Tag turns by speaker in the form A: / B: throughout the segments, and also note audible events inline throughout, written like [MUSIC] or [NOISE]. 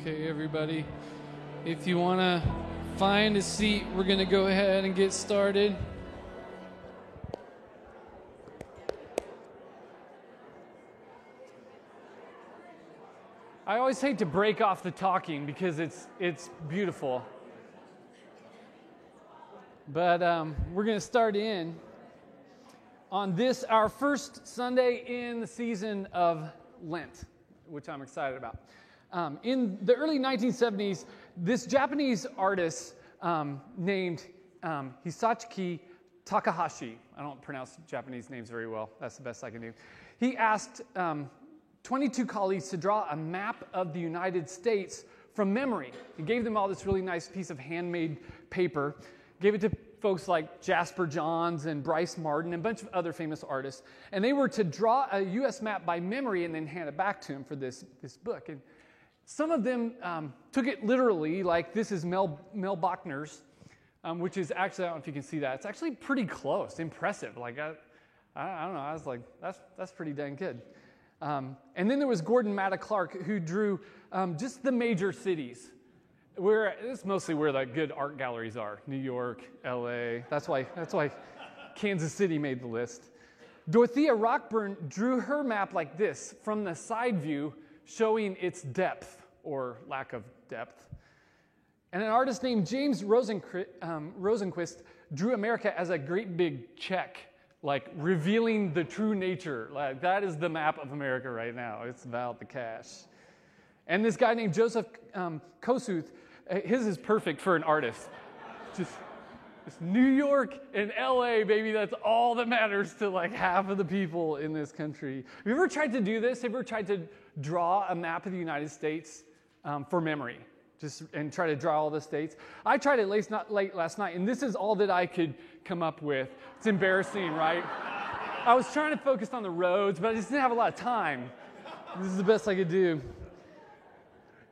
A: Okay, everybody, if you want to find a seat, we're going to go ahead and get started. I always hate to break off the talking because it's, it's beautiful. But um, we're going to start in on this, our first Sunday in the season of Lent, which I'm excited about. Um, in the early 1970s, this Japanese artist um, named um, Hisachiki Takahashi, I don't pronounce Japanese names very well, that's the best I can do. He asked um, 22 colleagues to draw a map of the United States from memory. He gave them all this really nice piece of handmade paper, gave it to folks like Jasper Johns and Brice Marden and a bunch of other famous artists. And they were to draw a US map by memory and then hand it back to him for this, this book. And some of them um, took it literally, like this is Mel, Mel Bochner's, um, which is actually, I don't know if you can see that. It's actually pretty close, impressive. Like, I, I, don't know, I was like, that's, that's pretty dang good. Um, and then there was Gordon Matta Clark, who drew um, just the major cities. Where, it's mostly where the good art galleries are New York, LA. That's why, that's why Kansas City made the list. Dorothea Rockburne drew her map like this from the side view, showing its depth or lack of depth. And an artist named James um, Rosenquist drew America as a great big check, like revealing the true nature. Like that is the map of America right now. It's about the cash. And this guy named Joseph um, Kosuth, uh, his is perfect for an artist. [LAUGHS] Just, just New York and LA, baby, that's all that matters to like half of the people in this country. Have you ever tried to do this? Have you ever tried to draw a map of the United States um, for memory, just and try to draw all the states. I tried it late, not, late last night, and this is all that I could come up with. It's embarrassing, right? I was trying to focus on the roads, but I just didn't have a lot of time. This is the best I could do.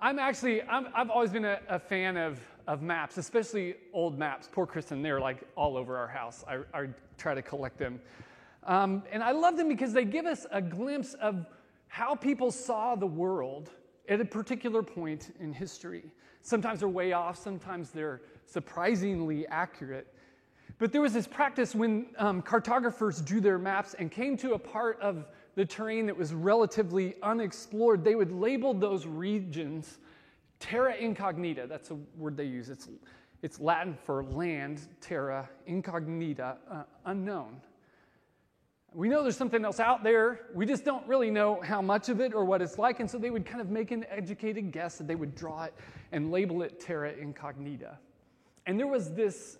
A: I'm actually, i have always been a, a, fan of, of maps, especially old maps. Poor Kristen, they're like all over our house. I, I try to collect them. Um, and I love them because they give us a glimpse of how people saw the world at a particular point in history. Sometimes they're way off, sometimes they're surprisingly accurate. But there was this practice when um, cartographers drew their maps and came to a part of the terrain that was relatively unexplored, they would label those regions terra incognita. That's a word they use. It's, it's Latin for land, terra incognita, uh, unknown. We know there's something else out there. We just don't really know how much of it or what it's like. And so they would kind of make an educated guess that they would draw it and label it terra incognita. And there was this,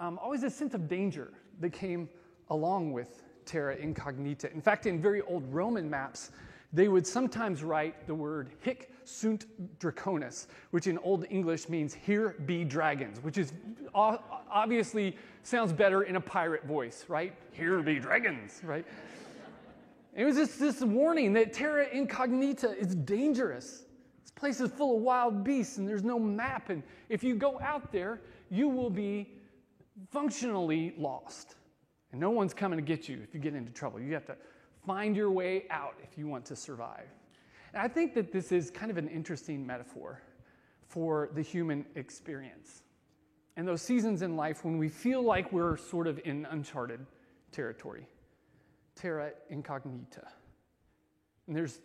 A: um, always a sense of danger that came along with terra incognita. In fact, in very old Roman maps, they would sometimes write the word hic sunt draconis, which in Old English means here be dragons, which is obviously sounds better in a pirate voice, right? Here be dragons, right? It was just this warning that terra incognita is dangerous. This place is full of wild beasts and there's no map. And if you go out there, you will be functionally lost. And no one's coming to get you if you get into trouble. You have to find your way out if you want to survive. I think that this is kind of an interesting metaphor for the human experience. And those seasons in life when we feel like we're sort of in uncharted territory, terra incognita. And there's,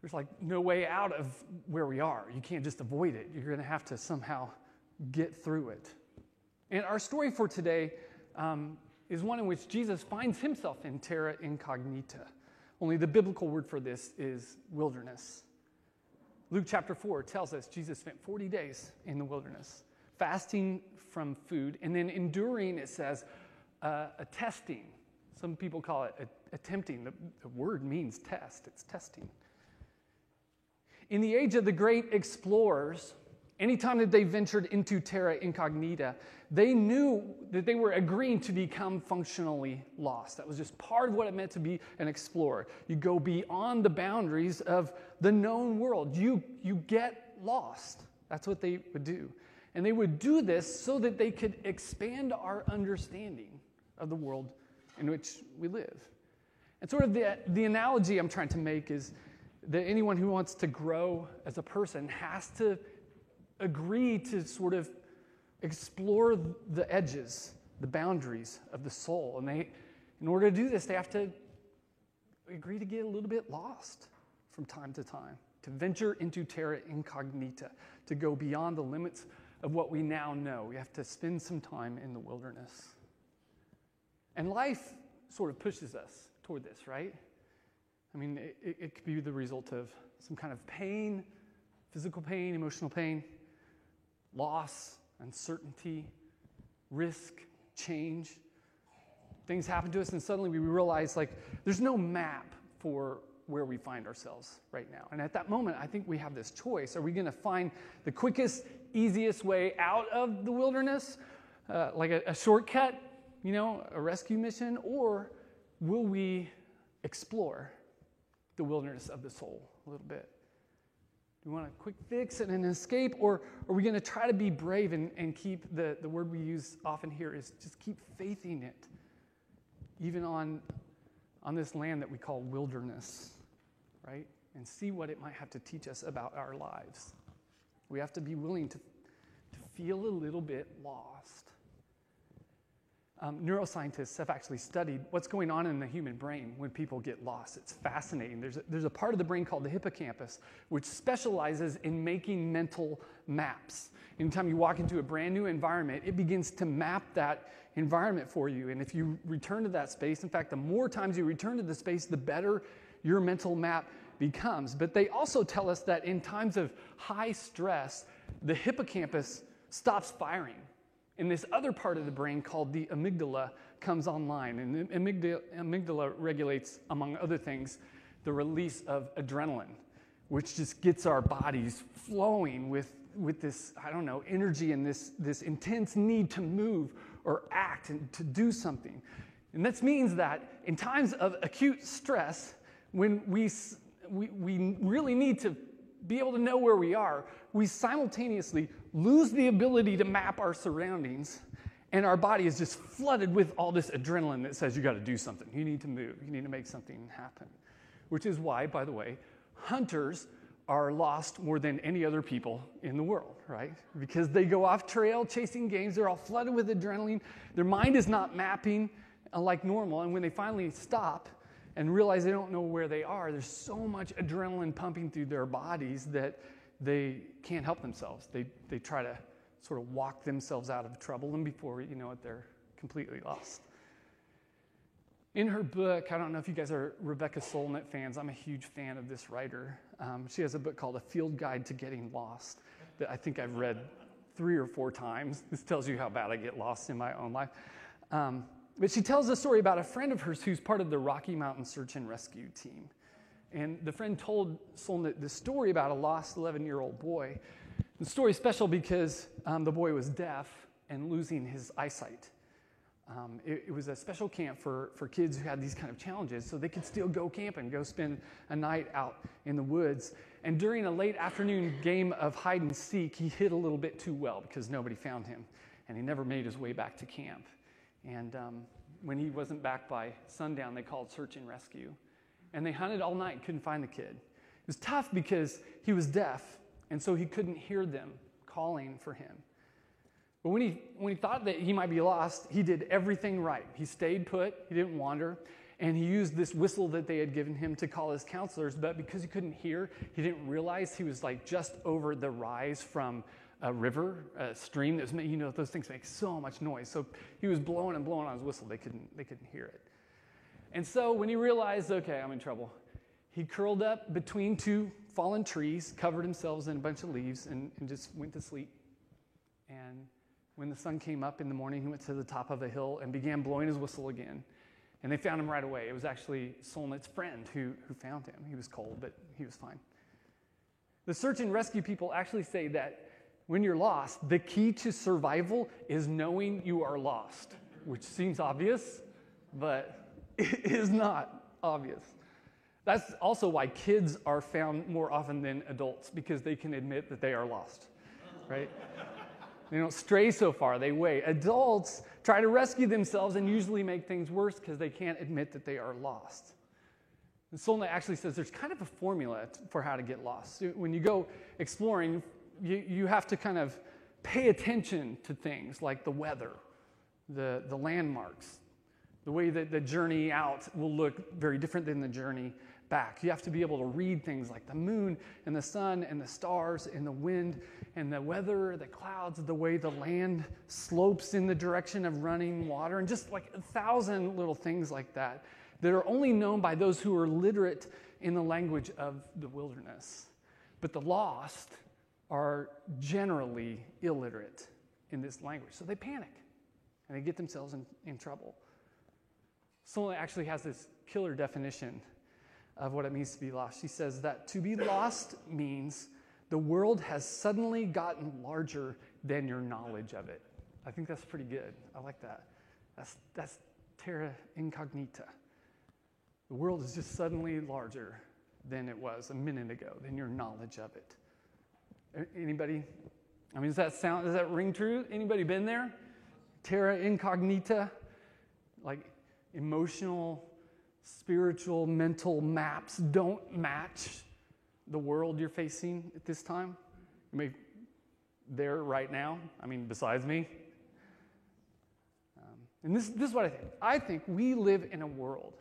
A: there's like no way out of where we are. You can't just avoid it. You're going to have to somehow get through it. And our story for today um, is one in which Jesus finds himself in terra incognita. Only the biblical word for this is wilderness. Luke chapter 4 tells us Jesus spent 40 days in the wilderness, fasting from food, and then enduring, it says, uh, a testing. Some people call it attempting. The, the word means test, it's testing. In the age of the great explorers, anytime that they ventured into terra incognita, they knew that they were agreeing to become functionally lost. That was just part of what it meant to be an explorer. You go beyond the boundaries of the known world, you, you get lost. That's what they would do. And they would do this so that they could expand our understanding of the world in which we live. And sort of the, the analogy I'm trying to make is that anyone who wants to grow as a person has to agree to sort of explore the edges, the boundaries of the soul. And they, in order to do this, they have to agree to get a little bit lost from time to time, to venture into terra incognita, to go beyond the limits of what we now know. We have to spend some time in the wilderness. And life sort of pushes us toward this, right? I mean, it, it could be the result of some kind of pain, physical pain, emotional pain, loss, uncertainty, risk, change. Things happen to us, and suddenly we realize like there's no map for where we find ourselves right now. And at that moment, I think we have this choice. Are we going to find the quickest, easiest way out of the wilderness, uh, like a, a shortcut, you know, a rescue mission, or will we explore the wilderness of the soul a little bit? Do we want a quick fix and an escape, or are we going to try to be brave and, and keep the, the word we use often here is just keep faithing it, even on, on this land that we call wilderness, right? And see what it might have to teach us about our lives. We have to be willing to, to feel a little bit lost um, neuroscientists have actually studied what's going on in the human brain when people get lost. It's fascinating. There's a, there's a part of the brain called the hippocampus, which specializes in making mental maps. Anytime you walk into a brand new environment, it begins to map that environment for you. And if you return to that space, in fact, the more times you return to the space, the better your mental map becomes. But they also tell us that in times of high stress, the hippocampus stops firing and this other part of the brain called the amygdala comes online. And the amygdala, amygdala regulates, among other things, the release of adrenaline, which just gets our bodies flowing with, with this, I don't know, energy and this, this intense need to move or act and to do something. And this means that in times of acute stress, when we, we, we really need to be able to know where we are, we simultaneously lose the ability to map our surroundings, and our body is just flooded with all this adrenaline that says you got to do something. You need to move. You need to make something happen. Which is why, by the way, hunters are lost more than any other people in the world, right? Because they go off trail chasing games, they're all flooded with adrenaline. Their mind is not mapping uh, like normal, and when they finally stop, and realize they don't know where they are, there's so much adrenaline pumping through their bodies that they can't help themselves. They, they try to sort of walk themselves out of trouble, and before you know it, they're completely lost. In her book, I don't know if you guys are Rebecca Solnit fans. I'm a huge fan of this writer. Um, she has a book called A Field Guide to Getting Lost that I think I've read three or four times. This tells you how bad I get lost in my own life. Um, but she tells a story about a friend of hers who's part of the Rocky Mountain Search and Rescue team. And the friend told Solnit the story about a lost 11 year old boy. The story is special because um, the boy was deaf and losing his eyesight. Um, it, it, was a special camp for, for kids who had these kind of challenges, so they could still go camping, go spend a night out in the woods. And during a late afternoon game of hide and seek, he hid a little bit too well because nobody found him, and he never made his way back to camp. And um, when he wasn't back by sundown, they called search and rescue. And they hunted all night, couldn't find the kid. It was tough because he was deaf, and so he couldn't hear them calling for him. But when he, when he thought that he might be lost, he did everything right. He stayed put, he didn't wander, and he used this whistle that they had given him to call his counselors. But because he couldn't hear, he didn't realize he was like just over the rise from a river, a stream that was, you know, those things make so much noise. So he was blowing and blowing on his whistle. They couldn't, they couldn't hear it. And so when he realized, okay, I'm in trouble, he curled up between two fallen trees, covered himself in a bunch of leaves, and, and just went to sleep. And when the sun came up in the morning, he went to the top of a hill and began blowing his whistle again. And they found him right away. It was actually Solnit's friend who, who found him. He was cold, but he was fine. The search and rescue people actually say that when you're lost, the key to survival is knowing you are lost, which seems obvious, but [LAUGHS] is not obvious. That's also why kids are found more often than adults because they can admit that they are lost, right? [LAUGHS] they don't stray so far, they wait. Adults try to rescue themselves and usually make things worse because they can't admit that they are lost. And Solnit actually says there's kind of a formula for how to get lost. When you go exploring, you, you have to kind of pay attention to things like the weather, the, the landmarks, the way that the journey out will look very different than the journey back. You have to be able to read things like the moon and the sun and the stars and the wind and the weather, the clouds, the way the land slopes in the direction of running water, and just like a thousand little things like that that are only known by those who are literate in the language of the wilderness. But the lost are generally illiterate in this language, so they panic and they get themselves in, in trouble. Solnit actually has this killer definition of what it means to be lost. She says that to be lost means the world has suddenly gotten larger than your knowledge of it. I think that's pretty good. I like that. That's, that's terra incognita. The world is just suddenly larger than it was a minute ago, than your knowledge of it. Anybody? I mean, does that sound, does that ring true? Anybody been there? Terra incognita? Like emotional, spiritual, mental maps don't match the world you're facing at this time? You may there right now. I mean, besides me. Um, and this, this is what I think. I think we live in a world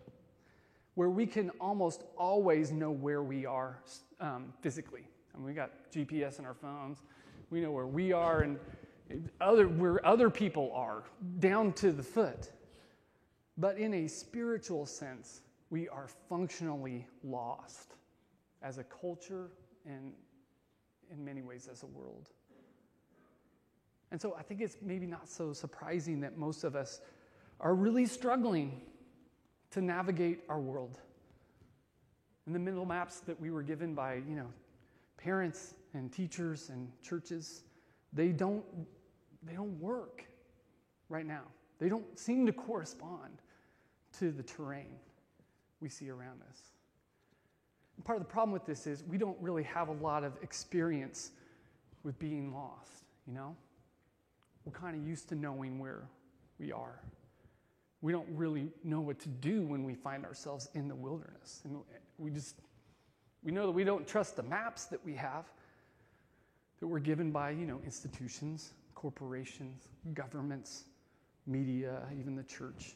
A: where we can almost always know where we are um, physically. I mean, we got GPS in our phones. We know where we are and other, where other people are, down to the foot. But in a spiritual sense, we are functionally lost as a culture and in many ways as a world. And so I think it's maybe not so surprising that most of us are really struggling to navigate our world. And the mental maps that we were given by, you know, parents and teachers and churches, they don't, they don't work right now. They don't seem to correspond to the terrain we see around us. And part of the problem with this is we don't really have a lot of experience with being lost, you know? We're kind of used to knowing where we are we don't really know what to do when we find ourselves in the wilderness. And we just, we know that we don't trust the maps that we have, that we're given by, you know, institutions, corporations, governments, media, even the church.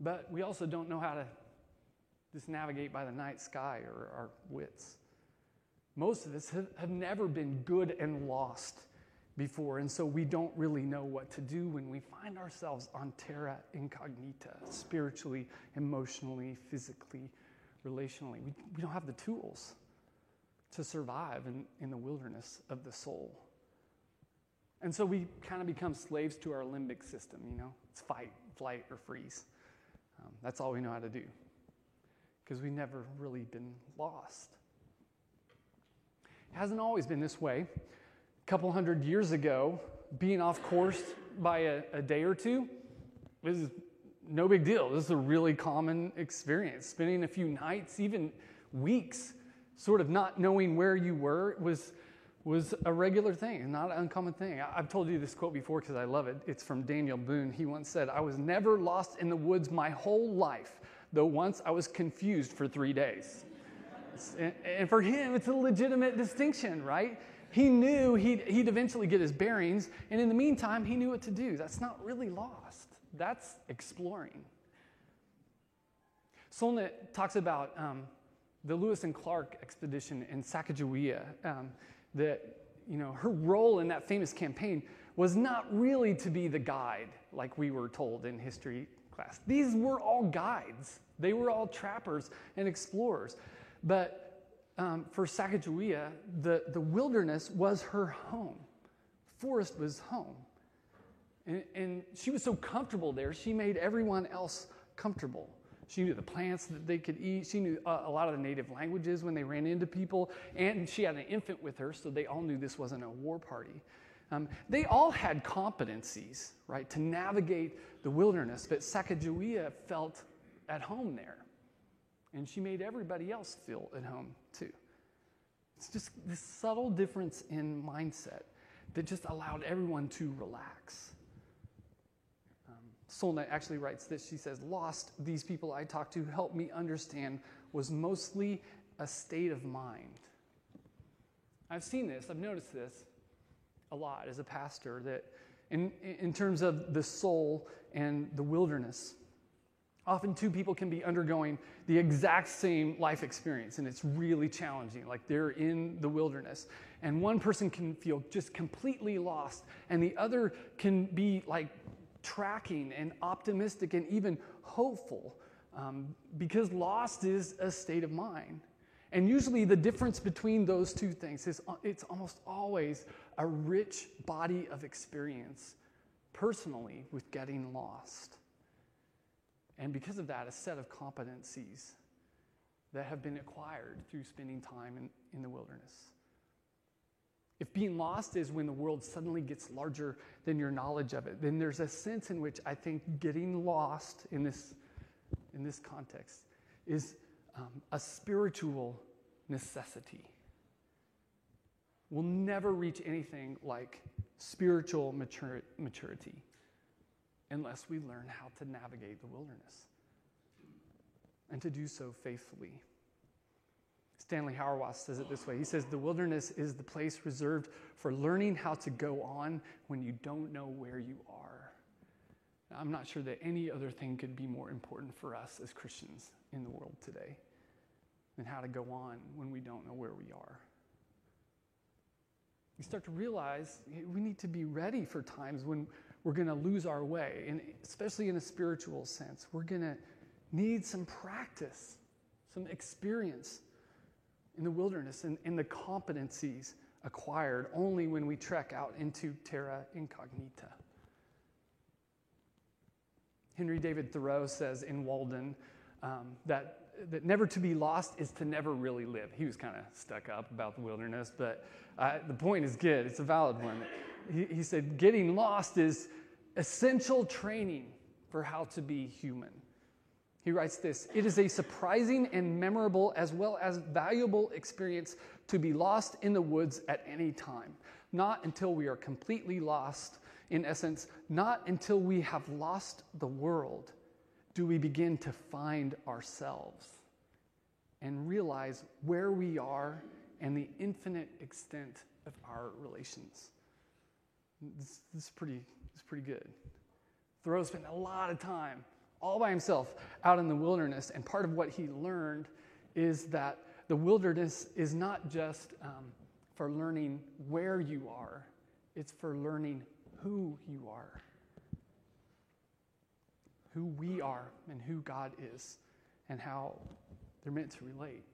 A: But we also don't know how to just navigate by the night sky or our wits. Most of us have, never been good and lost before. And so we don't really know what to do when we find ourselves on terra incognita, spiritually, emotionally, physically, relationally. We, we don't have the tools to survive in, in the wilderness of the soul. And so we kind of become slaves to our limbic system, you know? It's fight, flight, or freeze. Um, that's all we know how to do because we've never really been lost. It hasn't always been this way a couple hundred years ago, being off course by a, a day or two is no big deal. This is a really common experience. Spending a few nights, even weeks, sort of not knowing where you were was, was a regular thing, not an uncommon thing. I've told you this quote before because I love it. It's from Daniel Boone. He once said, I was never lost in the woods my whole life, though once I was confused for three days. and for him, it's a legitimate distinction, right? He knew he'd, he'd eventually get his bearings, and in the meantime, he knew what to do. That's not really lost, that's exploring. Solnit talks about um, the Lewis and Clark expedition in Sacagawea. Um, that you know her role in that famous campaign was not really to be the guide, like we were told in history class. These were all guides. They were all trappers and explorers. But um, for Sacagawea, the, the wilderness was her home. Forest was home. And, and she was so comfortable there, she made everyone else comfortable. She knew the plants that they could eat. She knew a, lot of the native languages when they ran into people. And she had an infant with her, so they all knew this wasn't a war party. Um, they all had competencies, right, to navigate the wilderness, but Sacagawea felt at home there. And she made everybody else feel at home too. It's just this subtle difference in mindset that just allowed everyone to relax. Solnit actually writes this. She says, Lost, these people I talked to helped me understand, was mostly a state of mind. I've seen this, I've noticed this a lot as a pastor, that in, in terms of the soul and the wilderness, often two people can be undergoing the exact same life experience, and it's really challenging. Like they're in the wilderness, and one person can feel just completely lost, and the other can be like tracking and optimistic and even hopeful um, because lost is a state of mind. And usually, the difference between those two things is uh, it's almost always a rich body of experience personally with getting lost. And because of that, a set of competencies that have been acquired through spending time in, in the wilderness. If being lost is when the world suddenly gets larger than your knowledge of it, then there's a sense in which I think getting lost in this, in this context is um, a spiritual necessity. We'll never reach anything like spiritual matur- maturity unless we learn how to navigate the wilderness and to do so faithfully. Stanley Hauerwas says it this way. He says, The wilderness is the place reserved for learning how to go on when you don't know where you are. Now, I'm not sure that any other thing could be more important for us as Christians in the world today than how to go on when we don't know where we are. You start to realize we need to be ready for times when we're going to lose our way, and especially in a spiritual sense. We're going to need some practice, some experience in the wilderness and, and the competencies acquired only when we trek out into terra incognita. Henry David Thoreau says in Walden um, that, that never to be lost is to never really live. He was kind of stuck up about the wilderness, but uh, the point is good. It's a valid one. He, he said, getting lost is essential training for how to be human. He writes this It is a surprising and memorable as well as valuable experience to be lost in the woods at any time. Not until we are completely lost, in essence, not until we have lost the world do we begin to find ourselves and realize where we are and the infinite extent of our relations. This, this is pretty, this is pretty good. Thoreau spent a lot of time all by himself out in the wilderness. And part of what he learned is that the wilderness is not just um, for learning where you are, it's for learning who you are, who we are, and who God is, and how they're meant to relate.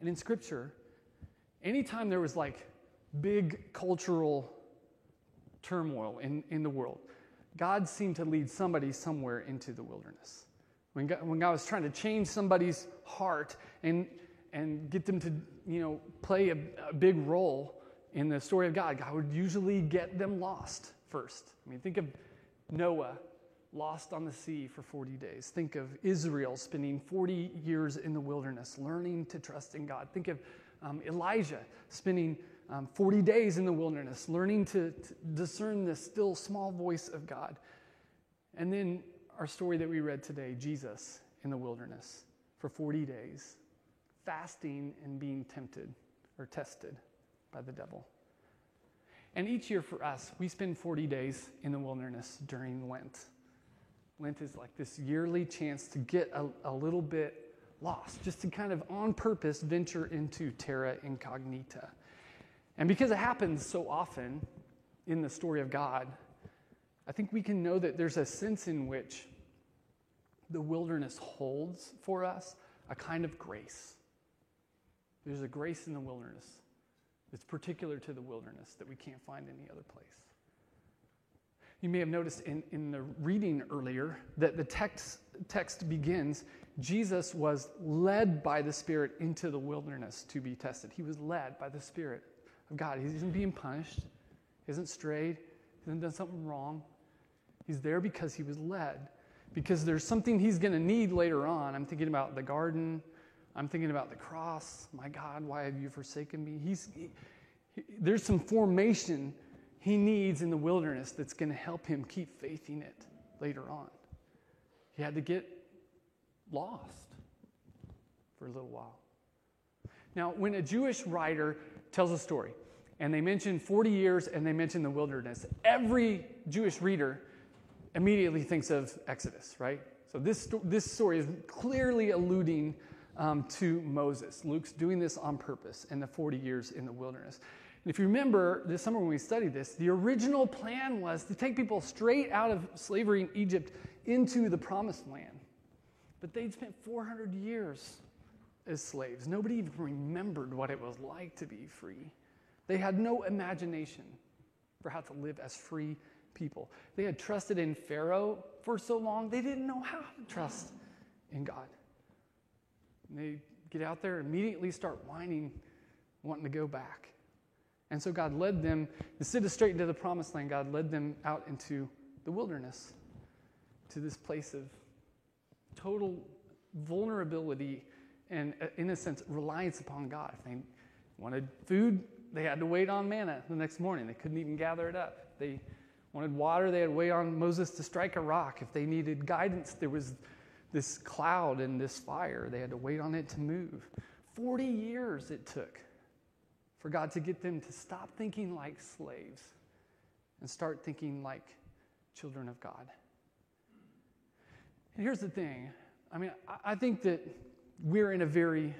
A: And in Scripture, anytime there was like big cultural turmoil in, in the world, God seemed to lead somebody somewhere into the wilderness. When God, when God was trying to change somebody's heart and, and get them to, you know, play a, a big role in the story of God, God would usually get them lost first. I mean, think of Noah lost on the sea for 40 days. Think of Israel spending 40 years in the wilderness learning to trust in God. Think of um, Elijah spending um, 40 days in the wilderness, learning to, to discern the still small voice of God. And then our story that we read today Jesus in the wilderness for 40 days, fasting and being tempted or tested by the devil. And each year for us, we spend 40 days in the wilderness during Lent. Lent is like this yearly chance to get a, a little bit lost, just to kind of on purpose venture into terra incognita. And because it happens so often in the story of God, I think we can know that there's a sense in which the wilderness holds for us a kind of grace. There's a grace in the wilderness that's particular to the wilderness that we can't find any other place. You may have noticed in, in the reading earlier that the text, text begins Jesus was led by the Spirit into the wilderness to be tested. He was led by the Spirit God. He isn't being punished, he hasn't strayed, he hasn't done something wrong. He's there because he was led, because there's something he's going to need later on. I'm thinking about the garden. I'm thinking about the cross. My God, why have you forsaken me? He's, he, he, there's some formation he needs in the wilderness that's going to help him keep faithing it later on. He had to get lost for a little while. Now, when a Jewish writer tells a story, and they mention 40 years and they mention the wilderness, every Jewish reader immediately thinks of Exodus, right? So this, this story is clearly alluding um, to Moses. Luke's doing this on purpose and the 40 years in the wilderness. And if you remember this summer when we studied this, the original plan was to take people straight out of slavery in Egypt into the promised land. But they'd spent 400 years as slaves. Nobody even remembered what it was like to be free. They had no imagination for how to live as free people. They had trusted in Pharaoh for so long, they didn't know how to trust in God. And they get out there, immediately start whining, wanting to go back. And so God led them, instead of straight into the promised land, God led them out into the wilderness, to this place of total vulnerability and, uh, in a sense, reliance upon God. If they wanted food, they had to wait on manna the next morning. They couldn't even gather it up. They wanted water, they had to wait on Moses to strike a rock. If they needed guidance, there was this cloud and this fire. They had to wait on it to move. 40 years it took for God to get them to stop thinking like slaves and start thinking like children of God. And here's the thing I mean, I think that we're in a very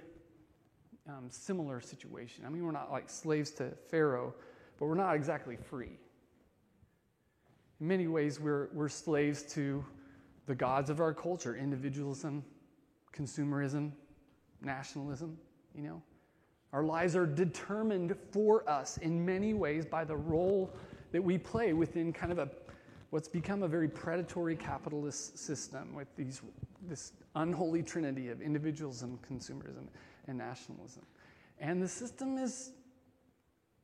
A: um, similar situation. I mean, we're not like slaves to Pharaoh, but we're not exactly free. In many ways, we're, we're slaves to the gods of our culture individualism, consumerism, nationalism, you know. Our lives are determined for us in many ways by the role that we play within kind of a what's become a very predatory capitalist system with these this unholy trinity of individualism, consumerism, and nationalism. And the system is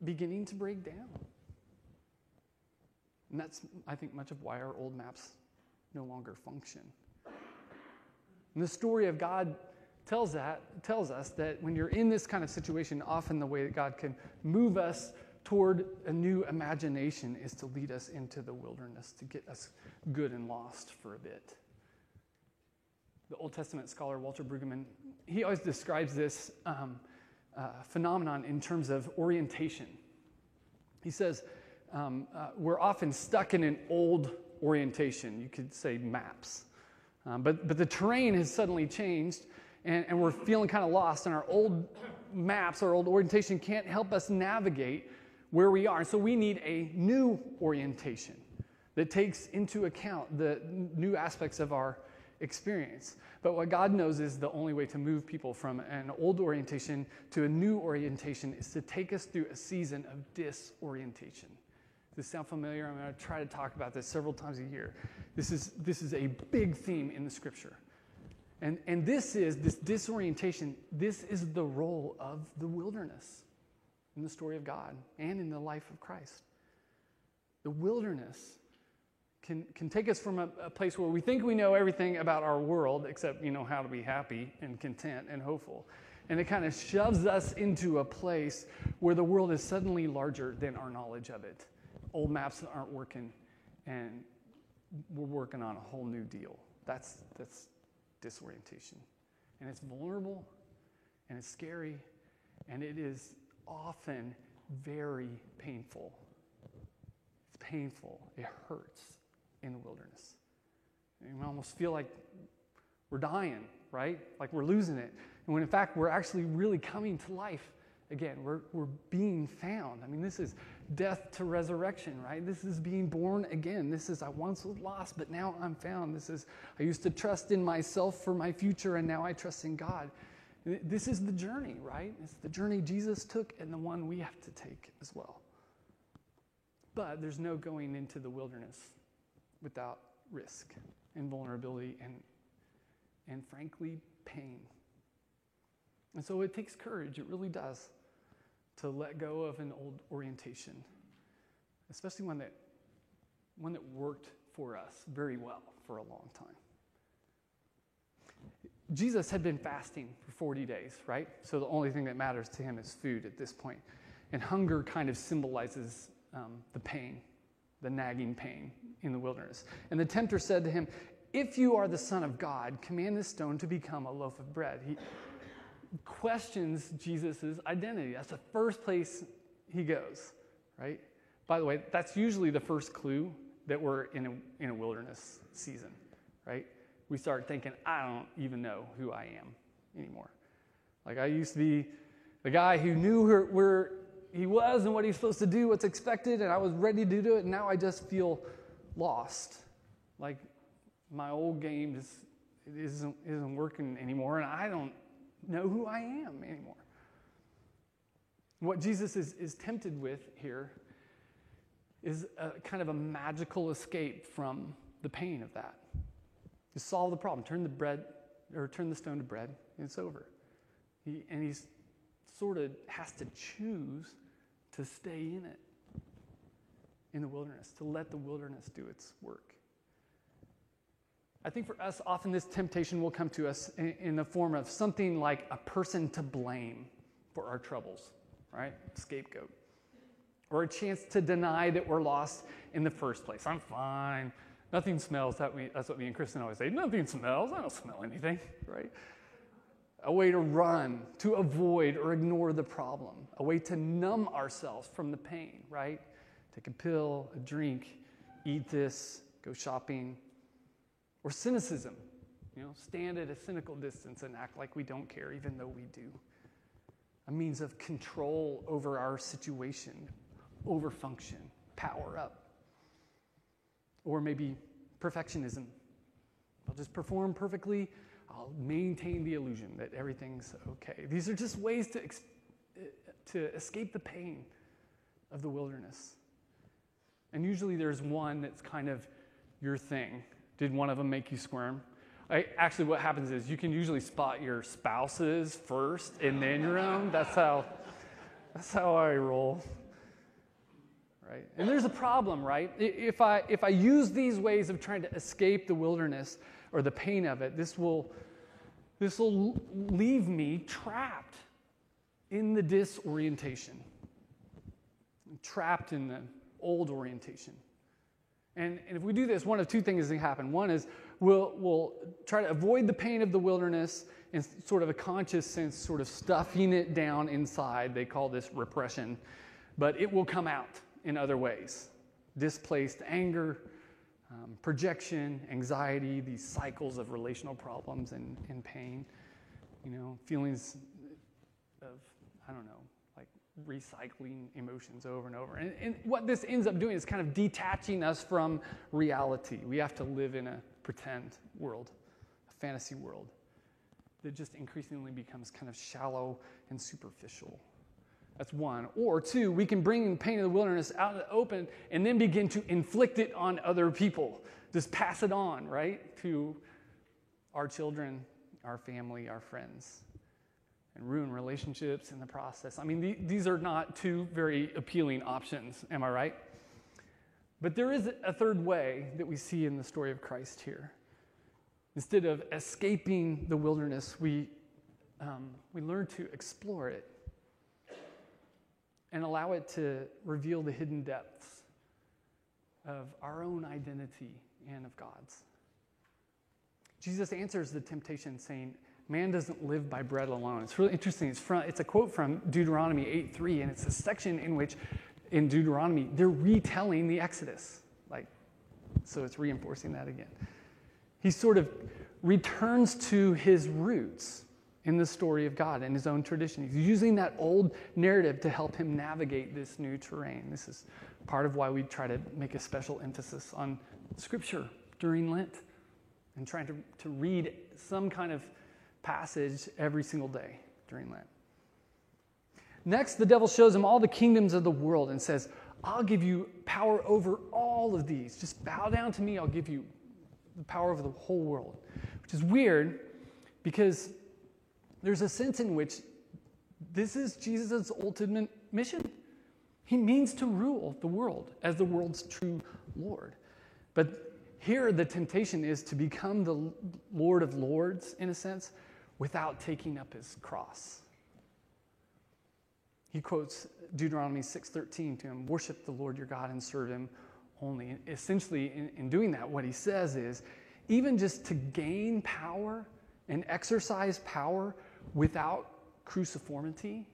A: beginning to break down. And that's, I think, much of why our old maps no longer function. And the story of God tells that tells us that when you're in this kind of situation, often the way that God can move us toward a new imagination is to lead us into the wilderness, to get us good and lost for a bit the Old Testament scholar Walter Brueggemann, he always describes this um, uh, phenomenon in terms of orientation. He says, um, uh, we're often stuck in an old orientation. You could say maps. Um, but, but the terrain has suddenly changed, and, and we're feeling kind of lost, and our old maps, our old orientation can't help us navigate where we are. So we need a new orientation that takes into account the new aspects of our experience. But what God knows is the only way to move people from an old orientation to a new orientation is to take us through a season of disorientation. Does this sound familiar? I'm going to try to talk about this several times a year. This is, this is a big theme in the scripture. And, and this is, this disorientation, this is the role of the wilderness in the story of God and in the life of Christ. The wilderness can, can take us from a, a, place where we think we know everything about our world, except, you know, how to be happy and content and hopeful. And it kind of shoves us into a place where the world is suddenly larger than our knowledge of it. Old maps aren't working, and we're working on a whole new deal. That's, that's disorientation. And it's vulnerable, and it's scary, and it is often very painful. It's painful, it hurts in the wilderness. And we almost feel like we're dying, right? Like we're losing it. And when in fact we're actually really coming to life again. We're, we're being found. I mean, this is death to resurrection, right? This is being born again. This is, I once was lost, but now I'm found. This is, I used to trust in myself for my future, and now I trust in God. This is the journey, right? It's the journey Jesus took and the one we have to take as well. But there's no going into the wilderness without risk and vulnerability and, and frankly, pain. And so it takes courage, it really does, to let go of an old orientation, especially one that, one that worked for us very well for a long time. Jesus had been fasting for 40 days, right? So the only thing that matters to him is food at this point. And hunger kind of symbolizes um, the pain the nagging pain in the wilderness. And the tempter said to him, If you are the Son of God, command this stone to become a loaf of bread. He questions Jesus' identity. That's the first place he goes, right? By the way, that's usually the first clue that we're in a, in a wilderness season, right? We start thinking, I don't even know who I am anymore. Like I used to be the guy who knew where, where he was and what he's supposed to do, what's expected, and I was ready to do it, and now I just feel lost. Like my old game just it isn't, isn't working anymore, and I don't know who I am anymore. What Jesus is, is tempted with here is a kind of a magical escape from the pain of that. To solve the problem, turn the bread or turn the stone to bread, and it's over. He, and he's sort of has to choose to stay in it, in the wilderness, to let the wilderness do its work. I think for us, often this temptation will come to us in, in the form of something like a person to blame for our troubles, right? Scapegoat. Or a chance to deny that we're lost in the first place. I'm fine. Nothing smells. That we, that's what me and Kristen always say. Nothing smells. I don't smell anything, right? A way to run, to avoid or ignore the problem, a way to numb ourselves from the pain, right? Take a pill, a drink, eat this, go shopping. Or cynicism, you know, stand at a cynical distance and act like we don't care, even though we do. A means of control over our situation, over function, power up. Or maybe perfectionism. I'll just perform perfectly I'll maintain the illusion that everything's okay. These are just ways to, to escape the pain of the wilderness. And usually there's one that's kind of your thing. Did one of them make you squirm? I, actually, what happens is you can usually spot your spouses first and then your own. That's how, that's how I roll. Right? And there's a problem, right? If I, if I use these ways of trying to escape the wilderness or the pain of it, this will this will leave me trapped in the disorientation, trapped in the old orientation. And, and if we do this, one of two things is going to happen. One is we'll, we'll try to avoid the pain of the wilderness in sort of a conscious sense, sort of stuffing it down inside. They call this repression, but it will come out in other ways displaced anger, um, projection, anxiety, these cycles of relational problems and, and pain, you know, feelings of, I don't know, like recycling emotions over and over. And, and what this ends up doing is kind of detaching us from reality. We have to live in a pretend world, a fantasy world that just increasingly becomes kind of shallow and superficial. That's one. Or two, we can bring the pain of the wilderness out in the open and then begin to inflict it on other people. Just pass it on, right? To our children, our family, our friends, and ruin relationships in the process. I mean, the, these are not two very appealing options, am I right? But there is a third way that we see in the story of Christ here. Instead of escaping the wilderness, we, um, we learn to explore it and allow it to reveal the hidden depths of our own identity and of God's. Jesus answers the temptation saying, Man doesn't live by bread alone. It's really interesting. It's, from, it's a quote from Deuteronomy 8 3, and it's a section in which, in Deuteronomy, they're retelling the Exodus. Like, so it's reinforcing that again. He sort of returns to his roots in the story of God and his own tradition. He's using that old narrative to help him navigate this new terrain. This is part of why we try to make a special emphasis on scripture during Lent and trying to, to read some kind of passage every single day during Lent. Next, the devil shows him all the kingdoms of the world and says, I'll give you power over all of these. Just bow down to me, I'll give you the power over the whole world. Which is weird because there's a sense in which this is Jesus' ultimate mission. He means to rule the world as the world's true Lord. But here, the temptation is to become the Lord of Lords, in a sense, without taking up his cross. He quotes Deuteronomy 6:13 to him, "Worship the Lord your God and serve him only. Essentially, in, in doing that, what he says is even just to gain power and exercise power without cruciformity,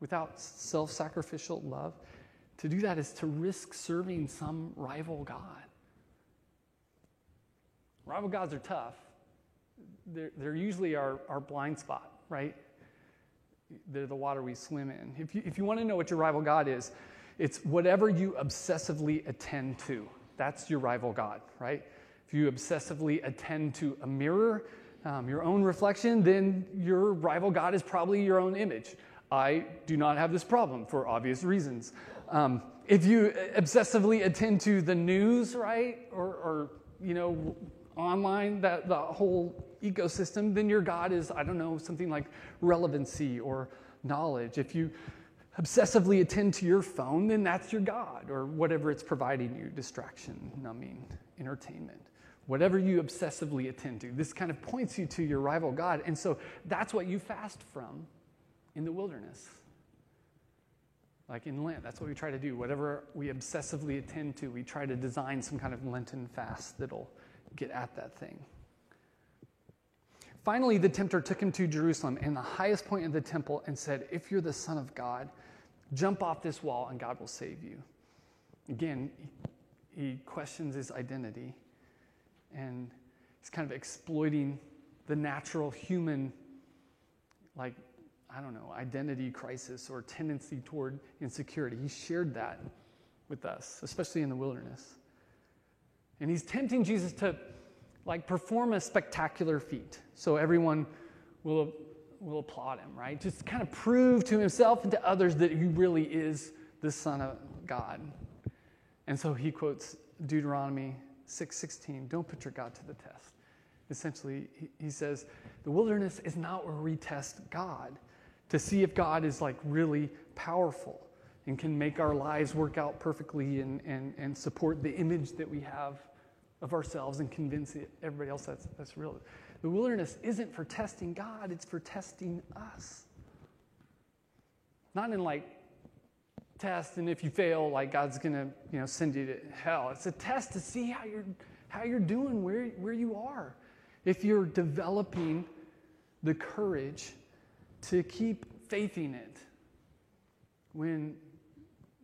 A: without self sacrificial love, to do that is to risk serving some rival God. Rival gods are tough. They're, they're usually our, our blind spot, right? They're the water we swim in. If you, if you want to know what your rival God is, it's whatever you obsessively attend to. That's your rival God, right? If you obsessively attend to a mirror, um, your own reflection, then your rival God is probably your own image. I do not have this problem for obvious reasons. Um, if you obsessively attend to the news, right, or, or you know, online, that the whole ecosystem, then your God is, I don't know, something like relevancy or knowledge. If you obsessively attend to your phone, then that's your God or whatever it's providing you distraction, numbing, entertainment. Whatever you obsessively attend to. This kind of points you to your rival God. And so that's what you fast from in the wilderness. Like in Lent, that's what we try to do. Whatever we obsessively attend to, we try to design some kind of Lenten fast that'll get at that thing. Finally, the tempter took him to Jerusalem and the highest point of the temple and said, If you're the Son of God, jump off this wall and God will save you. Again, he questions his identity and he's kind of exploiting the natural human, like, I don't know, identity crisis or tendency toward insecurity. He shared that with us, especially in the wilderness. And he's tempting Jesus to like perform a spectacular feat so everyone will, will applaud him, right? Just kind of prove to himself and to others that he really is the Son of God. And so he quotes Deuteronomy 6:16, don't put your God to the test. Essentially, he says, the wilderness is not where we test God to see if God is like really powerful and can make our lives work out perfectly and, and, and support the image that we have of ourselves and convince everybody else that's, that's real. The wilderness isn't for testing God, it's for testing us. Not in like test, and if you fail, like God's gonna you know send you to hell. It's a test to see how you're how you're doing, where, where you are. If you're developing the courage to keep faithing it when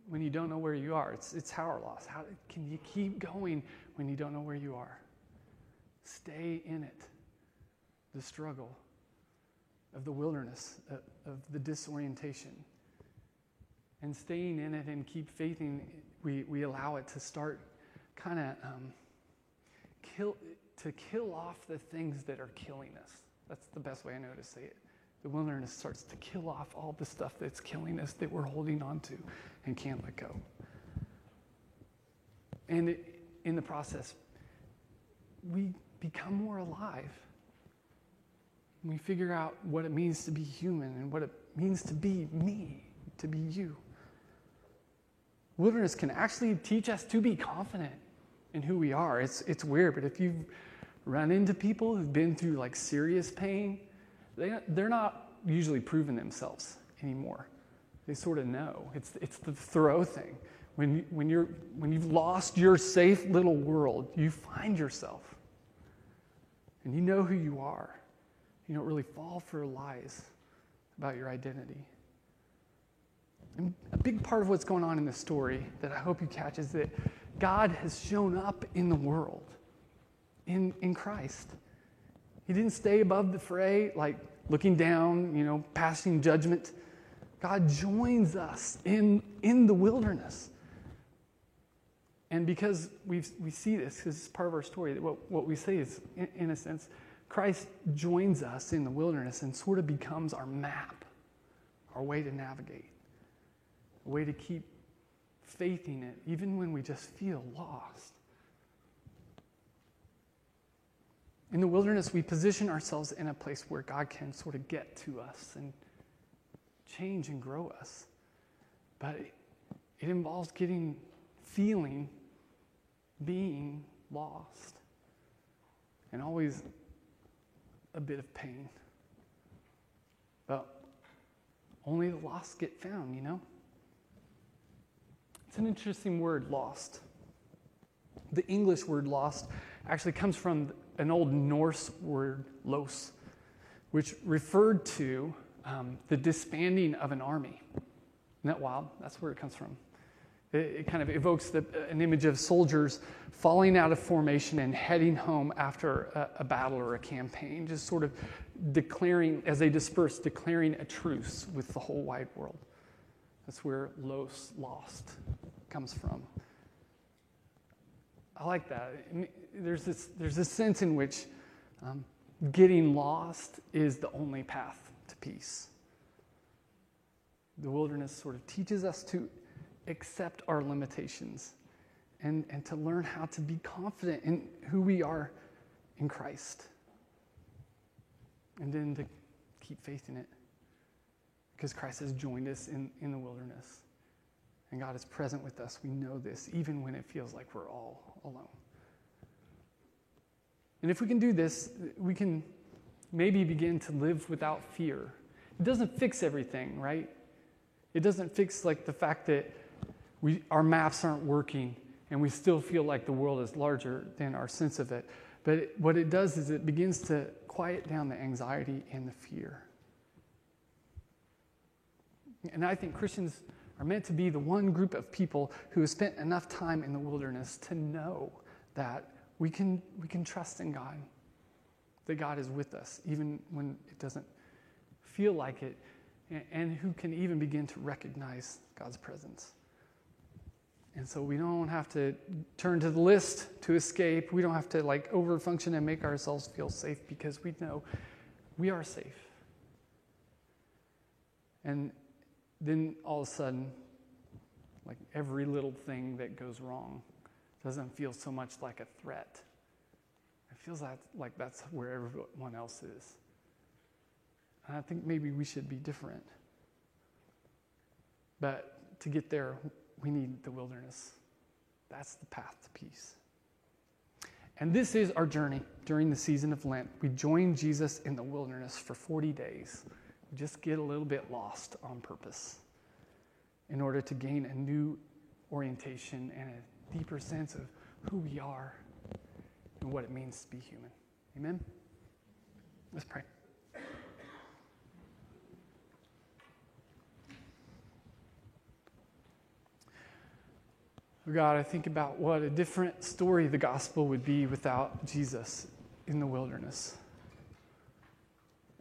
A: when you don't know where you are. It's, it's power loss. How can you keep going when you don't know where you are. Stay in it. The struggle of the wilderness, uh, of the disorientation. And staying in it and keep faithing, we, we allow it to start kind of um, kill, to kill off the things that are killing us. That's the best way I know to say it. The wilderness starts to kill off all the stuff that's killing us that we're holding on to and can't let go. And it, in the process, we become more alive. We figure out what it means to be human and what it means to be me, to be you. Wilderness can actually teach us to be confident in who we are. It's, it's weird, but if you've run into people who've been through like serious pain, they, they're not usually proving themselves anymore. They sort of know. It's, it's the throw thing. When, when, you're, when you've lost your safe little world, you find yourself. And you know who you are. You don't really fall for lies about your identity. And a big part of what's going on in this story that I hope you catch is that God has shown up in the world, in, in Christ. He didn't stay above the fray, like looking down, you know, passing judgment. God joins us in, in the wilderness. And because we we see this, because it's part of our story, what, what we say is, in, in a sense, Christ joins us in the wilderness and sort of becomes our map, our way to navigate, a way to keep faithing it, even when we just feel lost. In the wilderness, we position ourselves in a place where God can sort of get to us and change and grow us. But it, it involves getting feeling being lost and always a bit of pain. But only the lost get found, you know? It's an interesting word, lost. The English word lost actually comes from an old Norse word, los, which referred to um, the disbanding of an army. Isn't that wild? That's where it comes from. It, it kind of evokes the, an image of soldiers falling out of formation and heading home after a, a battle or a campaign, just sort of declaring, as they disperse, declaring a truce with the whole wide world. That's where los, lost, comes from. I like that. There's this, there's this sense in which um, getting lost is the only path to peace. The wilderness sort of teaches us to accept our limitations and, and to learn how to be confident in who we are in Christ. And then to keep faith in it because Christ has joined us in, in the wilderness. And God is present with us. We know this, even when it feels like we're all alone. And if we can do this, we can maybe begin to live without fear. It doesn't fix everything, right? It doesn't fix like the fact that we, our maps aren't working and we still feel like the world is larger than our sense of it. But it, what it does is it begins to quiet down the anxiety and the fear. And I think Christians are meant to be the one group of people who have spent enough time in the wilderness to know that we can, we can trust in God, that God is with us, even when it doesn't feel like it, and, who can even begin to recognize God's presence. And so we don't have to turn to the list to escape. We don't have to like overfunction and make ourselves feel safe because we know we are safe. And then all of a sudden, like every little thing that goes wrong doesn't feel so much like a threat. It feels like, like that's where everyone else is. And I think maybe we should be different. But to get there, we need the wilderness. That's the path to peace. And this is our journey during the season of Lent. We join Jesus in the wilderness for 40 days. We just get a little bit lost on purpose in order to gain a new orientation and a deeper sense of who we are and what it means to be human. Amen? Let's pray. God, I think about what a different story the gospel would be without Jesus in the wilderness.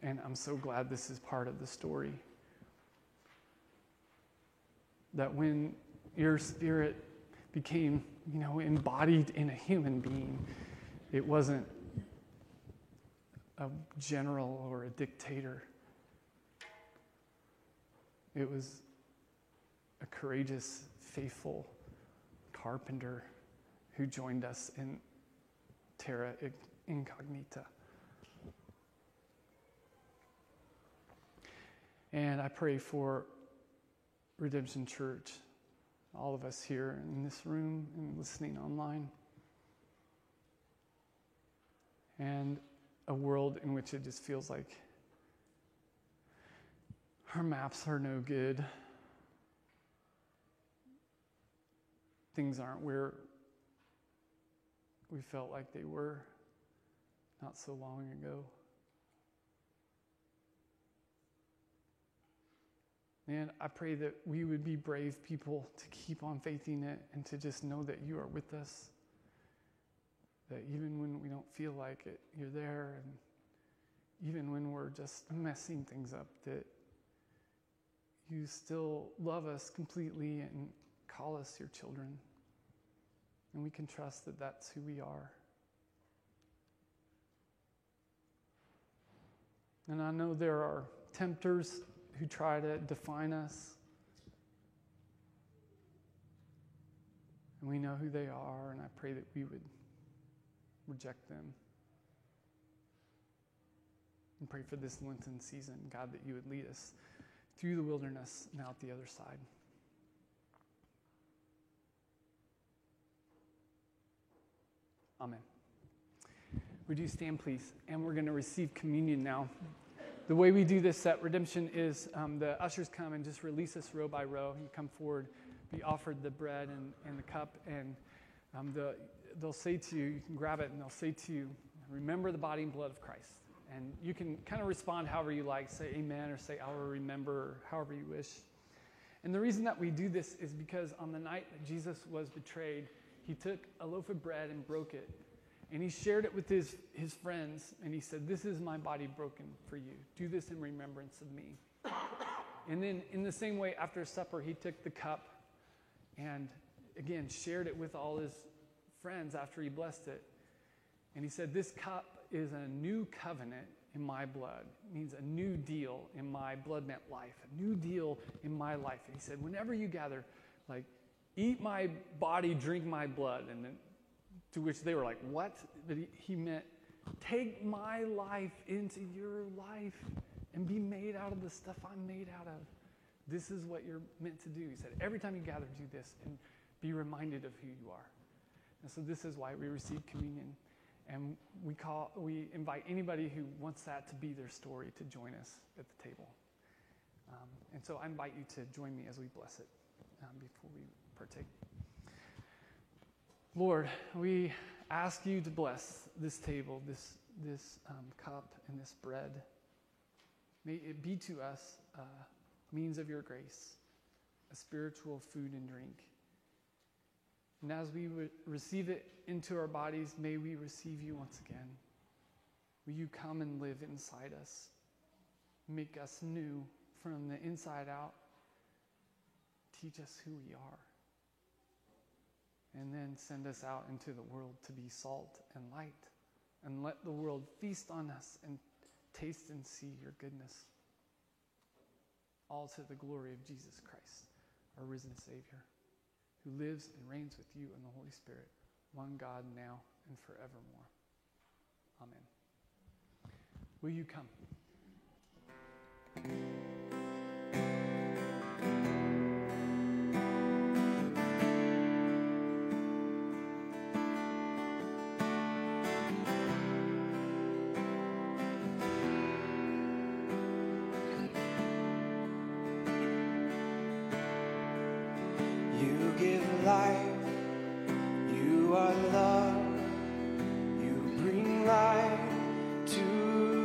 A: And I'm so glad this is part of the story. That when your spirit became, you know, embodied in a human being, it wasn't a general or a dictator. It was a courageous, faithful carpenter who joined us in Terra Incognita. And I pray for Redemption Church, all of us here in this room and listening online, and a world in which it just feels like our maps are no good. things aren't where we felt like they were not so long ago. Man, I pray that we would be brave people to keep on faithing it and to just know that you are with us. That even when we don't feel like it, you're there. And even when we're just messing things up, that you still love us completely and call us your children. And we can trust that that's who we are. And I know there are tempters who try to define us. And we know who they are, and I pray that we would reject them. And pray for this Lenten season, God, that you would lead us through the wilderness and out the other side. Amen. Would you stand, please? And we're going to receive communion now. The way we do this at Redemption is um, the ushers come and just release us row by row. You come forward, be offered the bread and, and the cup, and um, the, they'll say to you, you can grab it and they'll say to you, remember the body and blood of Christ. And you can kind of respond however you like, say amen or say I will remember, or however you wish. And the reason that we do this is because on the night that Jesus was betrayed, he took a loaf of bread and broke it. And he shared it with his, his friends, and he said, This is my body broken for you. Do this in remembrance of me. And then, in the same way, after supper, he took the cup and again shared it with all his friends after he blessed it. And he said, This cup is a new covenant in my blood. It means a new deal in my blood meant life, a new deal in my life. And he said, Whenever you gather, like, eat my body, drink my blood. And then, to which they were like, What? But he, he meant, Take my life into your life and be made out of the stuff I'm made out of. This is what you're meant to do. He said, Every time you gather, do this and be reminded of who you are. And so, this is why we receive communion. And we, call, we invite anybody who wants that to be their story to join us at the table. Um, and so I invite you to join me as we bless it um, before we partake. Lord, we ask you to bless this table, this, this um, cup, and this bread. May it be to us a means of your grace, a spiritual food and drink. And as we re- receive it into our bodies, may we receive you once again. Will you come and live inside us? Make us new from the inside out. Teach us who we are. And then send us out into the world to be salt and light. And let the world feast on us and taste and see your goodness. All to the glory of Jesus Christ, our risen Savior who lives and reigns with you in the Holy Spirit, one God now and forevermore. Amen. Will you come?